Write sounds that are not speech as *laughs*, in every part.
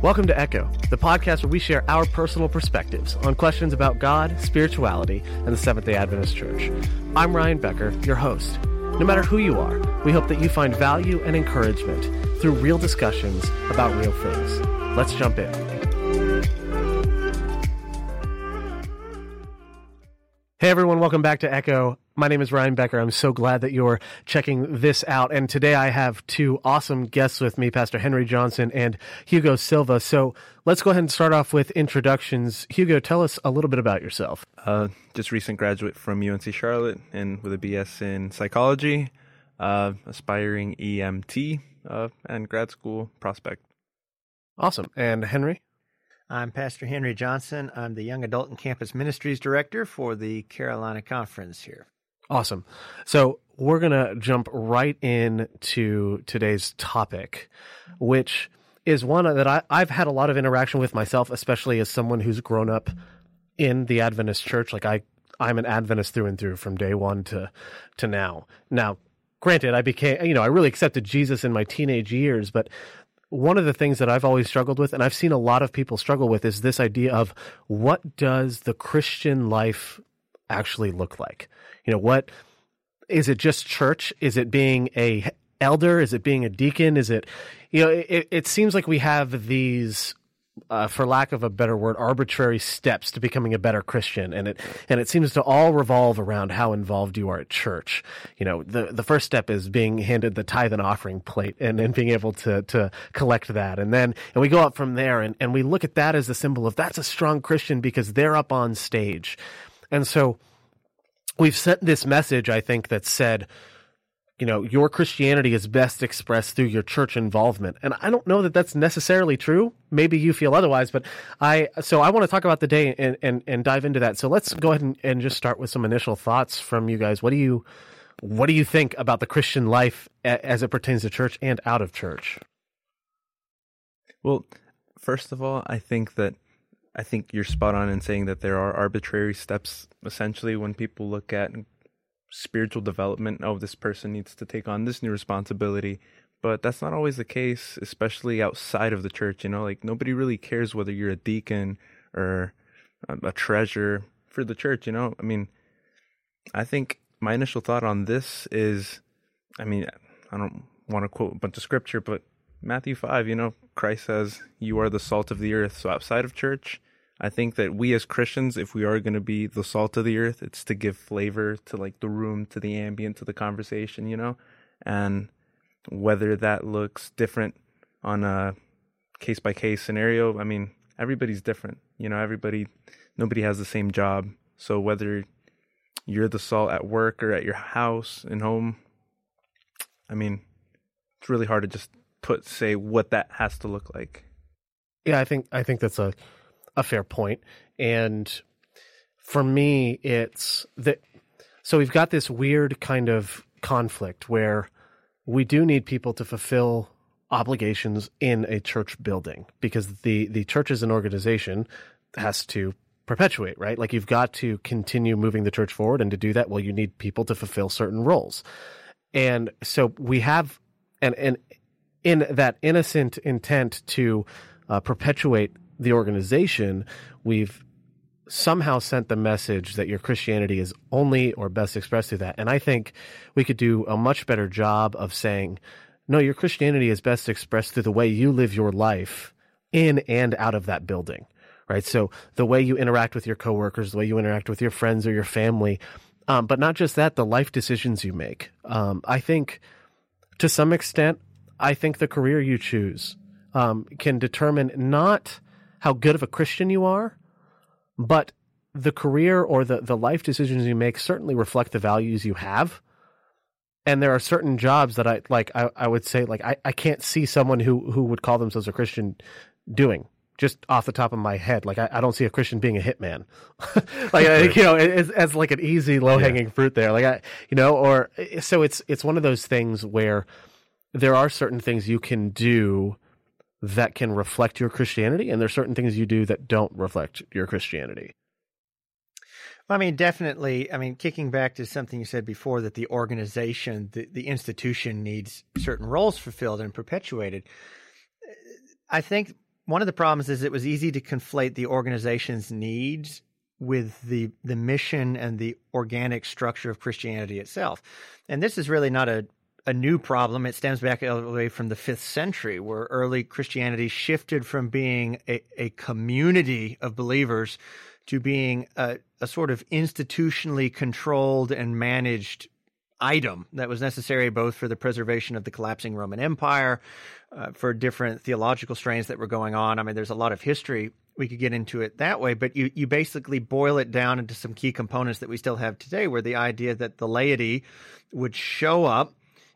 Welcome to Echo, the podcast where we share our personal perspectives on questions about God, spirituality, and the Seventh day Adventist Church. I'm Ryan Becker, your host. No matter who you are, we hope that you find value and encouragement through real discussions about real things. Let's jump in. Hey everyone, welcome back to Echo. My name is Ryan Becker. I'm so glad that you're checking this out. And today I have two awesome guests with me, Pastor Henry Johnson and Hugo Silva. So let's go ahead and start off with introductions. Hugo, tell us a little bit about yourself. Uh, just recent graduate from UNC Charlotte and with a BS in psychology, uh, aspiring EMT, uh, and grad school prospect. Awesome. And Henry? I'm Pastor Henry Johnson. I'm the Young Adult and Campus Ministries Director for the Carolina Conference here. Awesome. So we're going to jump right in to today's topic, which is one that I, I've had a lot of interaction with myself, especially as someone who's grown up in the Adventist church. Like I, I'm an Adventist through and through from day one to, to now. Now, granted, I became, you know, I really accepted Jesus in my teenage years, but one of the things that I've always struggled with, and I've seen a lot of people struggle with, is this idea of what does the Christian life actually look like? You know, what is it just church? Is it being a elder? Is it being a deacon? Is it, you know, it, it seems like we have these uh, for lack of a better word, arbitrary steps to becoming a better Christian, and it and it seems to all revolve around how involved you are at church. You know, the the first step is being handed the tithe and offering plate, and and being able to to collect that, and then and we go up from there, and and we look at that as the symbol of that's a strong Christian because they're up on stage, and so we've sent this message, I think, that said you know, your Christianity is best expressed through your church involvement. And I don't know that that's necessarily true. Maybe you feel otherwise, but I, so I want to talk about the day and, and, and dive into that. So let's go ahead and, and just start with some initial thoughts from you guys. What do you, what do you think about the Christian life as it pertains to church and out of church? Well, first of all, I think that I think you're spot on in saying that there are arbitrary steps essentially when people look at spiritual development. Oh, this person needs to take on this new responsibility. But that's not always the case, especially outside of the church. You know, like nobody really cares whether you're a deacon or a treasure for the church. You know, I mean, I think my initial thought on this is, I mean, I don't want to quote a bunch of scripture, but Matthew 5, you know, Christ says, You are the salt of the earth. So outside of church, I think that we as Christians, if we are going to be the salt of the earth, it's to give flavor to like the room, to the ambient, to the conversation, you know? And whether that looks different on a case by case scenario, I mean, everybody's different. You know, everybody, nobody has the same job. So whether you're the salt at work or at your house and home, I mean, it's really hard to just put, say what that has to look like. Yeah, I think, I think that's a, a fair point. And for me, it's that. So we've got this weird kind of conflict where we do need people to fulfill obligations in a church building because the the church as an organization has to perpetuate, right? Like you've got to continue moving the church forward, and to do that, well, you need people to fulfill certain roles. And so we have, and and in that innocent intent to uh, perpetuate the organization, we've somehow sent the message that your Christianity is only or best expressed through that. And I think we could do a much better job of saying, no, your Christianity is best expressed through the way you live your life in and out of that building, right? So the way you interact with your coworkers, the way you interact with your friends or your family, um, but not just that, the life decisions you make. Um, I think to some extent, I think the career you choose um, can determine not how good of a Christian you are, but the career or the, the life decisions you make certainly reflect the values you have. And there are certain jobs that I like I, I would say like I, I can't see someone who, who would call themselves a Christian doing just off the top of my head. Like I, I don't see a Christian being a hitman. *laughs* like right. you know, as, as like an easy low hanging yeah. fruit there. Like I you know, or so it's it's one of those things where there are certain things you can do that can reflect your Christianity, and there's certain things you do that don't reflect your Christianity. I mean, definitely. I mean, kicking back to something you said before that the organization, the, the institution needs certain roles fulfilled and perpetuated. I think one of the problems is it was easy to conflate the organization's needs with the the mission and the organic structure of Christianity itself. And this is really not a a new problem. It stems back all the way from the fifth century, where early Christianity shifted from being a, a community of believers to being a, a sort of institutionally controlled and managed item that was necessary both for the preservation of the collapsing Roman Empire, uh, for different theological strains that were going on. I mean, there's a lot of history we could get into it that way, but you you basically boil it down into some key components that we still have today, where the idea that the laity would show up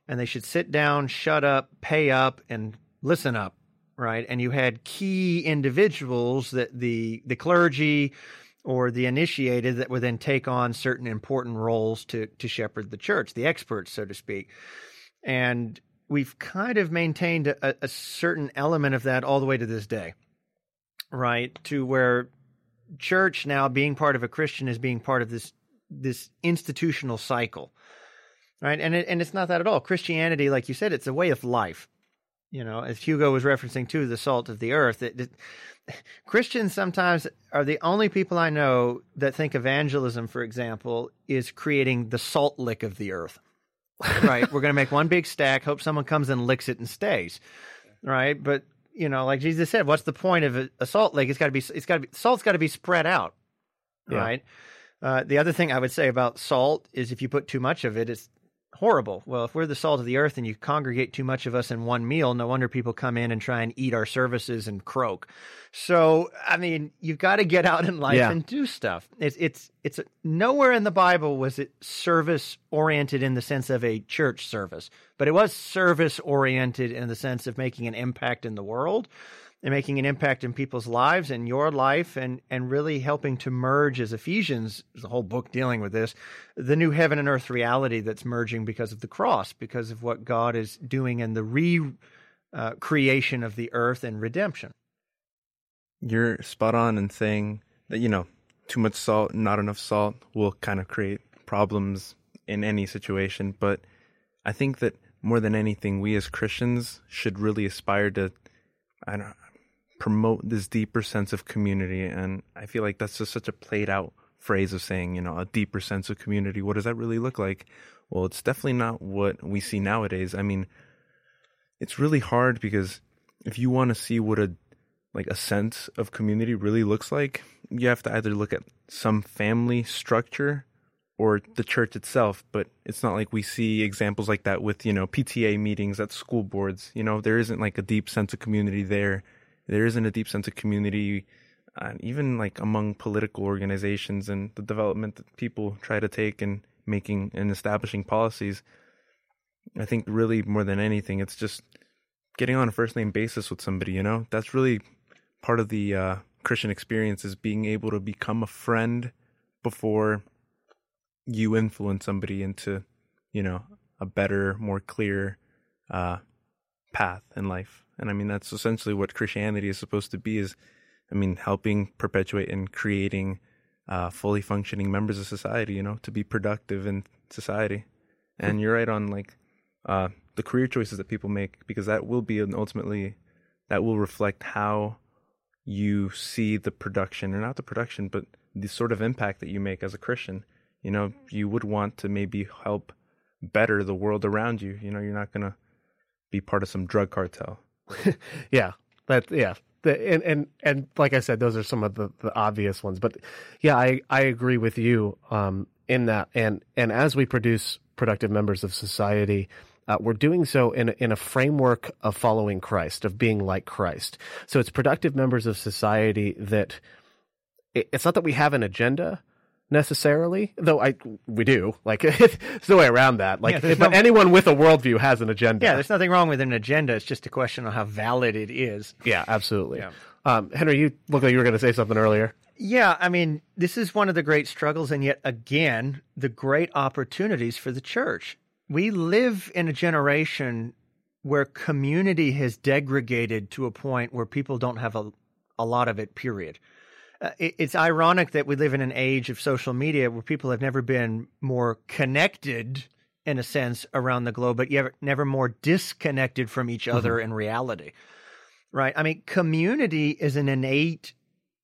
and they should sit down, shut up, pay up, and listen up, right? And you had key individuals that the the clergy or the initiated that would then take on certain important roles to to shepherd the church, the experts, so to speak. And we've kind of maintained a, a certain element of that all the way to this day, right? To where church now being part of a Christian is being part of this this institutional cycle right? And it, and it's not that at all. Christianity, like you said, it's a way of life. You know, as Hugo was referencing to the salt of the earth. It, it, *laughs* Christians sometimes are the only people I know that think evangelism, for example, is creating the salt lick of the earth. *laughs* right? We're going to make one big stack, hope someone comes and licks it and stays. Right? But you know, like Jesus said, what's the point of a, a salt lick? It's got to be. It's got to be. Salt's got to be spread out. Yeah. Right. Uh, the other thing I would say about salt is if you put too much of it, it's horrible. Well, if we're the salt of the earth and you congregate too much of us in one meal, no wonder people come in and try and eat our services and croak. So, I mean, you've got to get out in life yeah. and do stuff. It's it's it's nowhere in the Bible was it service oriented in the sense of a church service, but it was service oriented in the sense of making an impact in the world and making an impact in people's lives and your life and and really helping to merge as Ephesians there's a whole book dealing with this the new heaven and earth reality that's merging because of the cross because of what God is doing in the re uh, creation of the earth and redemption. You're spot on in saying that you know too much salt not enough salt will kind of create problems in any situation but i think that more than anything we as christians should really aspire to I don't promote this deeper sense of community. And I feel like that's just such a played out phrase of saying, you know, a deeper sense of community. What does that really look like? Well, it's definitely not what we see nowadays. I mean, it's really hard because if you want to see what a like a sense of community really looks like, you have to either look at some family structure or the church itself, but it's not like we see examples like that with, you know, PTA meetings at school boards. You know, there isn't like a deep sense of community there there isn't a deep sense of community, uh, even like among political organizations and the development that people try to take in making and establishing policies. I think really more than anything, it's just getting on a first name basis with somebody. You know, that's really part of the uh, Christian experience is being able to become a friend before you influence somebody into, you know, a better, more clear uh, path in life. And I mean, that's essentially what Christianity is supposed to be is, I mean, helping perpetuate and creating uh, fully functioning members of society, you know, to be productive in society. And you're right on like uh, the career choices that people make, because that will be ultimately, that will reflect how you see the production, or not the production, but the sort of impact that you make as a Christian. You know, you would want to maybe help better the world around you. You know, you're not going to be part of some drug cartel. *laughs* yeah, that yeah. The, and and and like I said, those are some of the, the obvious ones. But yeah, I I agree with you um, in that. And and as we produce productive members of society, uh, we're doing so in in a framework of following Christ, of being like Christ. So it's productive members of society that it, it's not that we have an agenda, necessarily, though I we do. Like *laughs* there's no way around that. Like, yeah, but no, anyone with a worldview has an agenda. Yeah, there's nothing wrong with an agenda. It's just a question of how valid it is. Yeah, absolutely. Yeah. Um, Henry, you look like you were going to say something earlier. Yeah, I mean, this is one of the great struggles, and yet again, the great opportunities for the church. We live in a generation where community has degraded to a point where people don't have a, a lot of it, period. Uh, it's ironic that we live in an age of social media where people have never been more connected in a sense around the globe, but yet never more disconnected from each other mm-hmm. in reality. right? I mean, community is an innate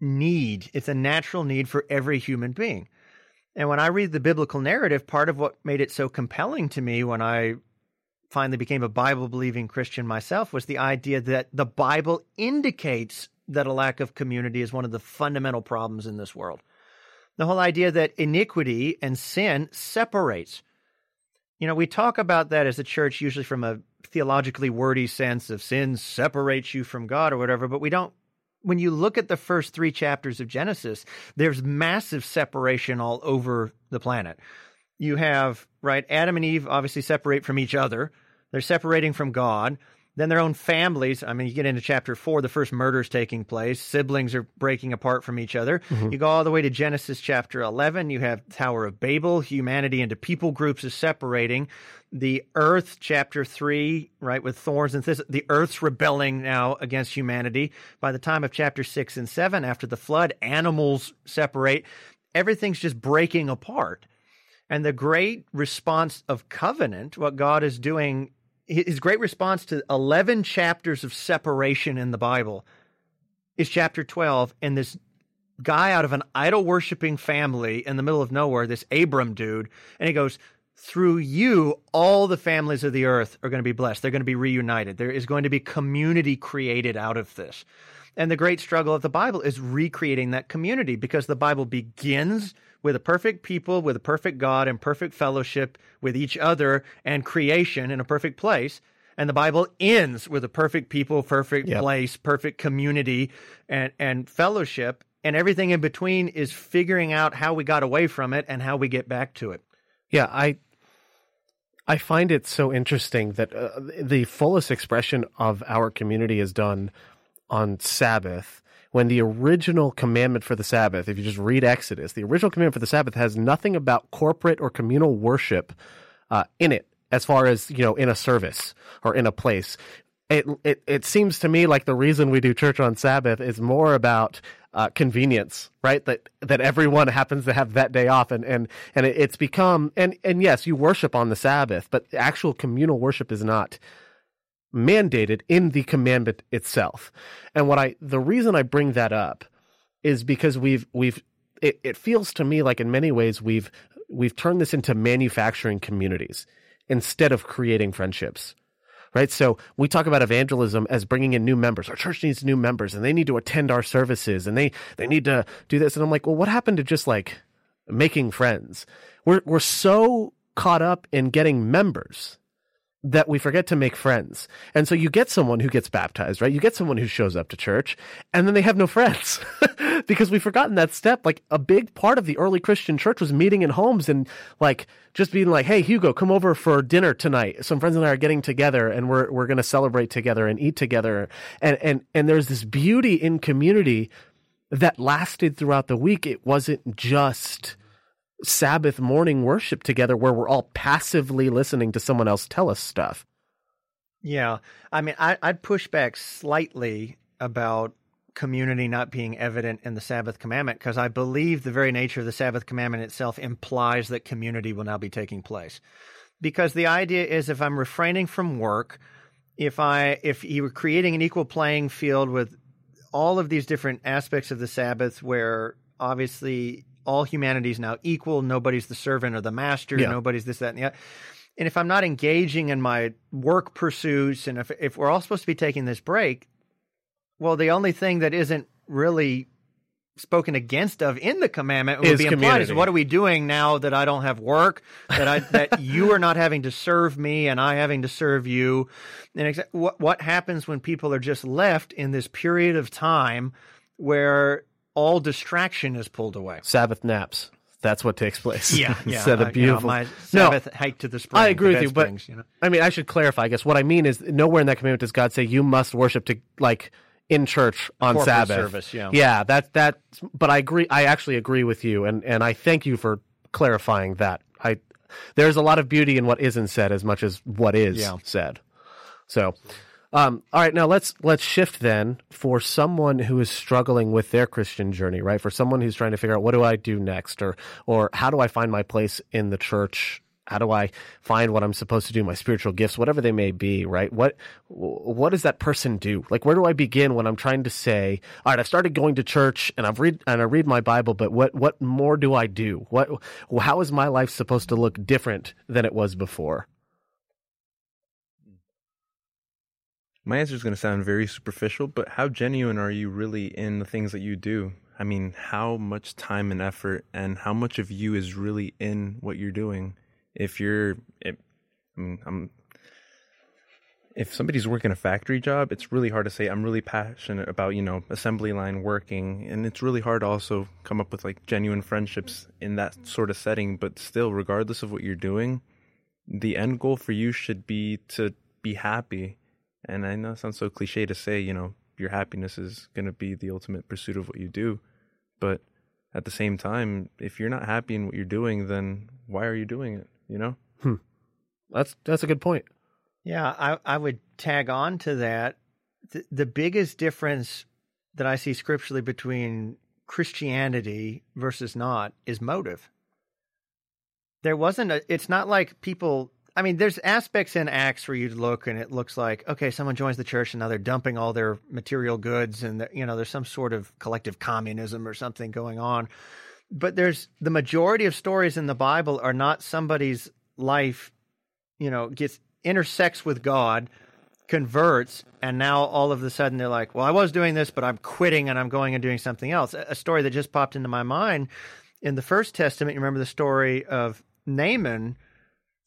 need, it's a natural need for every human being. And when I read the biblical narrative, part of what made it so compelling to me when I finally became a Bible believing Christian myself was the idea that the Bible indicates that a lack of community is one of the fundamental problems in this world. The whole idea that iniquity and sin separates. You know, we talk about that as a church usually from a theologically wordy sense of sin separates you from God or whatever, but we don't when you look at the first three chapters of Genesis, there's massive separation all over the planet. You have, right, Adam and Eve obviously separate from each other. They're separating from God. Then their own families. I mean, you get into chapter four, the first murder is taking place. Siblings are breaking apart from each other. Mm-hmm. You go all the way to Genesis chapter 11. You have Tower of Babel. Humanity into people groups is separating. The earth, chapter three, right, with thorns and this, the earth's rebelling now against humanity. By the time of chapter six and seven, after the flood, animals separate. Everything's just breaking apart. And the great response of covenant, what God is doing his great response to 11 chapters of separation in the Bible is chapter 12. And this guy out of an idol worshiping family in the middle of nowhere, this Abram dude, and he goes, through you, all the families of the earth are going to be blessed. They're going to be reunited. There is going to be community created out of this. And the great struggle of the Bible is recreating that community because the Bible begins with a perfect people, with a perfect God, and perfect fellowship with each other and creation in a perfect place. And the Bible ends with a perfect people, perfect yep. place, perfect community, and, and fellowship. And everything in between is figuring out how we got away from it and how we get back to it. Yeah, I I find it so interesting that uh, the fullest expression of our community is done on Sabbath when the original commandment for the Sabbath, if you just read Exodus, the original commandment for the Sabbath has nothing about corporate or communal worship uh, in it, as far as you know, in a service or in a place. It, it it seems to me like the reason we do church on Sabbath is more about uh, convenience, right? That that everyone happens to have that day off, and and and it's become and and yes, you worship on the Sabbath, but actual communal worship is not mandated in the commandment itself. And what I the reason I bring that up is because we've we've it, it feels to me like in many ways we've we've turned this into manufacturing communities instead of creating friendships. Right? So we talk about evangelism as bringing in new members. Our church needs new members and they need to attend our services and they they need to do this and I'm like, "Well, what happened to just like making friends?" We're we're so caught up in getting members that we forget to make friends. And so you get someone who gets baptized, right? You get someone who shows up to church and then they have no friends *laughs* because we've forgotten that step. Like a big part of the early Christian church was meeting in homes and like just being like, Hey, Hugo, come over for dinner tonight. Some friends and I are getting together and we're, we're going to celebrate together and eat together. And, and, and there's this beauty in community that lasted throughout the week. It wasn't just, Sabbath morning worship together where we're all passively listening to someone else tell us stuff. Yeah. I mean, I, would push back slightly about community not being evident in the Sabbath commandment because I believe the very nature of the Sabbath commandment itself implies that community will now be taking place. Because the idea is if I'm refraining from work, if I if you were creating an equal playing field with all of these different aspects of the Sabbath where obviously all humanity is now equal. Nobody's the servant or the master. Yeah. Nobody's this, that, and the other. And if I'm not engaging in my work pursuits, and if if we're all supposed to be taking this break, well, the only thing that isn't really spoken against of in the commandment would is be implied community. is what are we doing now that I don't have work that I *laughs* that you are not having to serve me and I having to serve you and exa- what what happens when people are just left in this period of time where all distraction is pulled away. Sabbath naps. That's what takes place. Yeah, *laughs* yeah. Instead of beautiful. You know, my Sabbath no, hike to the spring. I agree with you, springs, but you know? I mean, I should clarify. I guess what I mean is nowhere in that commandment does God say you must worship to like in church on Corporate Sabbath. Service, yeah, yeah. That that. But I agree. I actually agree with you, and and I thank you for clarifying that. I there's a lot of beauty in what isn't said as much as what is yeah. said. So. Um, all right, now let's let's shift then for someone who is struggling with their Christian journey, right? For someone who's trying to figure out what do I do next, or or how do I find my place in the church how do I find what I'm supposed to do, my spiritual gifts, whatever they may be, right? What what does that person do? Like where do I begin when I'm trying to say, all right, I've started going to church and I've read and I read my Bible, but what what more do I do? What how is my life supposed to look different than it was before? My answer is going to sound very superficial, but how genuine are you really in the things that you do? I mean, how much time and effort and how much of you is really in what you're doing? If you're, I mean, I'm, if somebody's working a factory job, it's really hard to say I'm really passionate about, you know, assembly line working. And it's really hard to also come up with like genuine friendships in that sort of setting. But still, regardless of what you're doing, the end goal for you should be to be happy. And I know it sounds so cliche to say, you know, your happiness is going to be the ultimate pursuit of what you do. But at the same time, if you're not happy in what you're doing, then why are you doing it? You know? Hmm. That's that's a good point. Yeah, I, I would tag on to that. The, the biggest difference that I see scripturally between Christianity versus not is motive. There wasn't a, it's not like people I mean, there's aspects in Acts where you look and it looks like, okay, someone joins the church and now they're dumping all their material goods and, you know, there's some sort of collective communism or something going on. But there's the majority of stories in the Bible are not somebody's life, you know, gets intersects with God, converts, and now all of a sudden they're like, well, I was doing this, but I'm quitting and I'm going and doing something else. A story that just popped into my mind in the First Testament, you remember the story of Naaman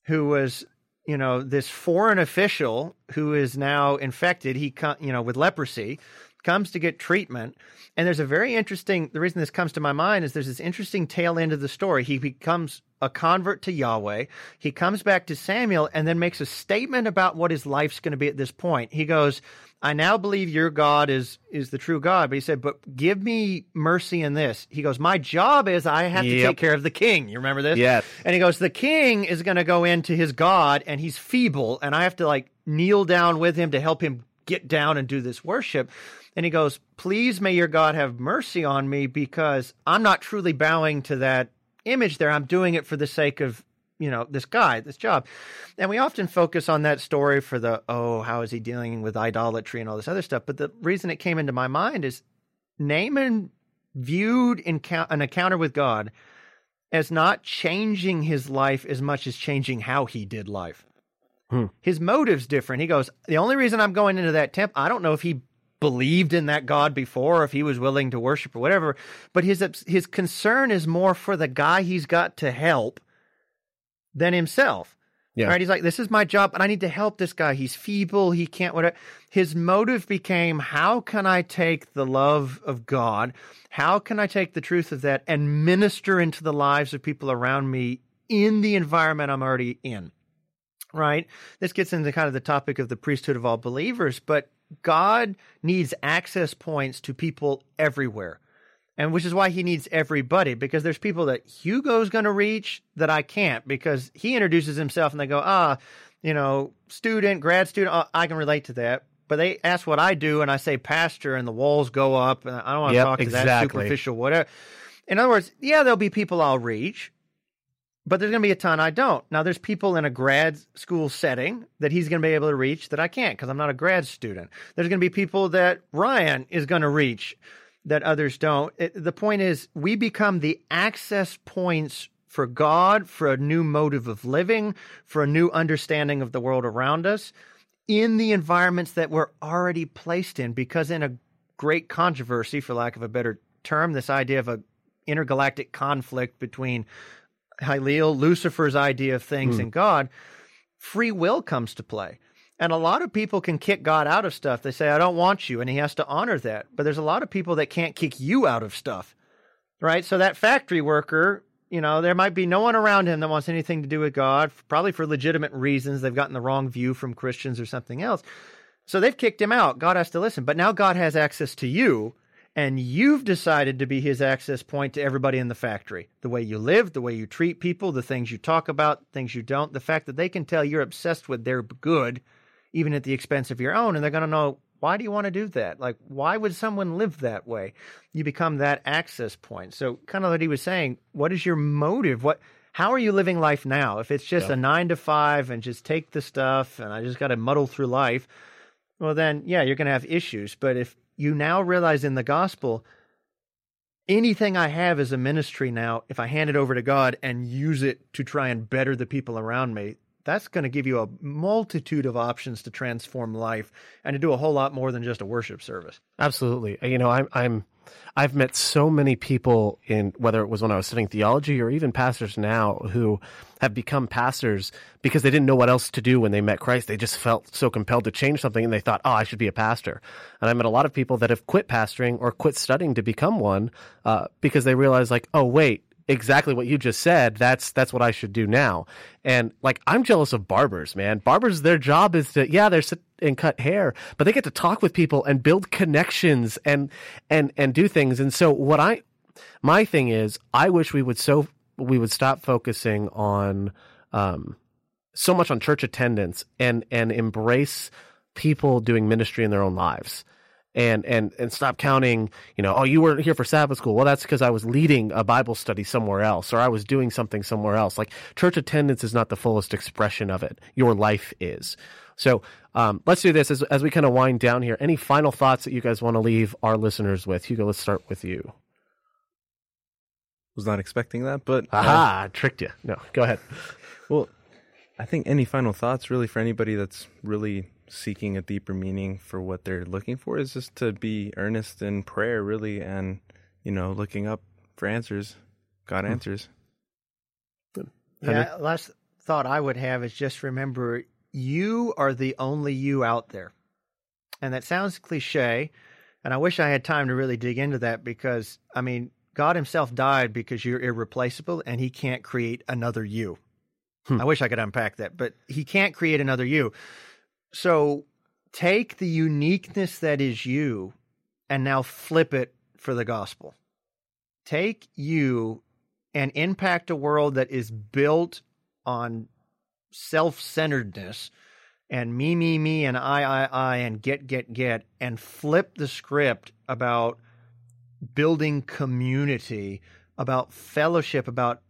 who was you know this foreign official who is now infected. He you know with leprosy comes to get treatment and there's a very interesting the reason this comes to my mind is there's this interesting tail end of the story he becomes a convert to Yahweh he comes back to Samuel and then makes a statement about what his life's going to be at this point he goes I now believe your God is is the true God. But he said, but give me mercy in this. He goes, my job is I have yep. to take care of the king. You remember this? Yes. And he goes, the king is going to go into his God and he's feeble and I have to like kneel down with him to help him get down and do this worship. And he goes, please may your God have mercy on me because I'm not truly bowing to that image there. I'm doing it for the sake of you know this guy this job and we often focus on that story for the oh how is he dealing with idolatry and all this other stuff but the reason it came into my mind is naaman viewed an encounter with god as not changing his life as much as changing how he did life hmm. his motive's different he goes the only reason i'm going into that temple i don't know if he believed in that God before, if he was willing to worship or whatever. But his his concern is more for the guy he's got to help than himself. Yeah. Right? He's like, this is my job, and I need to help this guy. He's feeble. He can't. Whatever. His motive became, how can I take the love of God? How can I take the truth of that and minister into the lives of people around me in the environment I'm already in? Right. This gets into kind of the topic of the priesthood of all believers, but God needs access points to people everywhere and which is why he needs everybody because there's people that Hugo's going to reach that I can't because he introduces himself and they go, ah, you know, student, grad student, oh, I can relate to that. But they ask what I do and I say pastor and the walls go up and I don't want to yep, talk to exactly. that superficial whatever. In other words, yeah, there'll be people I'll reach, but there's going to be a ton I don't. Now, there's people in a grad school setting that he's going to be able to reach that I can't because I'm not a grad student. There's going to be people that Ryan is going to reach that others don't. It, the point is, we become the access points for God, for a new motive of living, for a new understanding of the world around us in the environments that we're already placed in. Because in a great controversy, for lack of a better term, this idea of a intergalactic conflict between Halil, Lucifer's idea of things, mm. and God, free will comes to play. And a lot of people can kick God out of stuff. They say, I don't want you. And he has to honor that. But there's a lot of people that can't kick you out of stuff. Right. So that factory worker, you know, there might be no one around him that wants anything to do with God, probably for legitimate reasons. They've gotten the wrong view from Christians or something else. So they've kicked him out. God has to listen. But now God has access to you. And you've decided to be his access point to everybody in the factory. The way you live, the way you treat people, the things you talk about, things you don't, the fact that they can tell you're obsessed with their good even at the expense of your own. And they're going to know, why do you want to do that? Like, why would someone live that way? You become that access point. So, kind of what he was saying, what is your motive? What, how are you living life now? If it's just Yeah. a nine to five and just take the stuff and I just got to muddle through life, well, then, yeah, you're going to have issues. But if you now realize in the gospel, anything I have is a ministry now, if I hand it over to God and use it to try and better the people around me, that's going to give you a multitude of options to transform life and to do a whole lot more than just a worship service. Absolutely. You know, I'm I'm I've met so many people in whether it was when I was studying theology or even pastors now who have become pastors because they didn't know what else to do when they met Christ. They just felt so compelled to change something and they thought, "Oh, I should be a pastor." And I met a lot of people that have quit pastoring or quit studying to become one uh, because they realized, like, "Oh, wait." Exactly what you just said. That's that's what I should do now. And like I'm jealous of barbers, man. Barbers, their job is to yeah, they're sit and cut hair, but they get to talk with people and build connections and and and do things. And so what I my thing is, I wish we would so we would stop focusing on um so much on church attendance and and embrace people doing ministry in their own lives and and and stop counting you know oh you weren't here for sabbath school. Well that's because i was leading a bible study somewhere else or i was doing something somewhere else. Like church attendance is not the fullest expression of it. Your life is. So um, let's do this as, as we kind of wind down here. Any final thoughts that you guys want to leave our listeners with? Hugo let's start with you. Was not expecting that, but uh, tricked you no go ahead. *laughs* Well, I think any final thoughts really for anybody that's really seeking a deeper meaning for what they're looking for is just to be earnest in prayer, really, and you know, looking up for answers. God hmm. answers. Yeah, last thought I would have is just remember you are the only you out there. And that sounds cliche. And I wish I had time to really dig into that because, I mean, God Himself died because you're irreplaceable and He can't create another you. Hmm. I wish I could unpack that, but He can't create another you. So take the uniqueness that is you and now flip it for the gospel. Take you and impact a world that is built on self-centeredness and me me me and i i i and get get get and flip the script about building community about fellowship about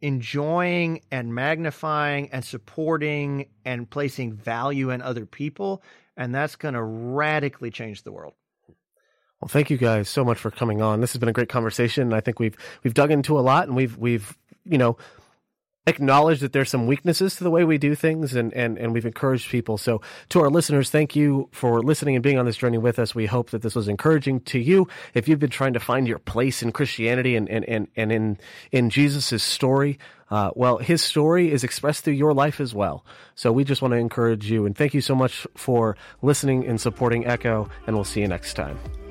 enjoying and magnifying and supporting and placing value in other people and that's going to radically change the world Well, thank you guys so much for coming on. This has been a great conversation. I think we've we've dug into a lot, and we've we've you know acknowledged that there's some weaknesses to the way we do things, and and and we've encouraged people. So to our listeners, thank you for listening and being on this journey with us. We hope that this was encouraging to you. If you've been trying to find your place in Christianity and and and, and in in Jesus' story. Uh, well, his story is expressed through your life as well. So we just want to encourage you and thank you so much for listening and supporting Echo, and we'll see you next time.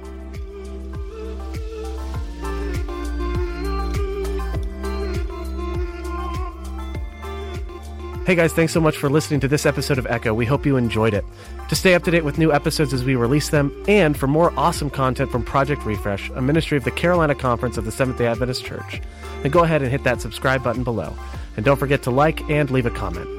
Hey guys, thanks so much for listening to this episode of Echo. We hope you enjoyed it. To stay up to date with new episodes as we release them, and for more awesome content from Project Refresh, a ministry of the Carolina Conference of the Seventh day Adventist Church, then go ahead and hit that subscribe button below. And don't forget to like and leave a comment.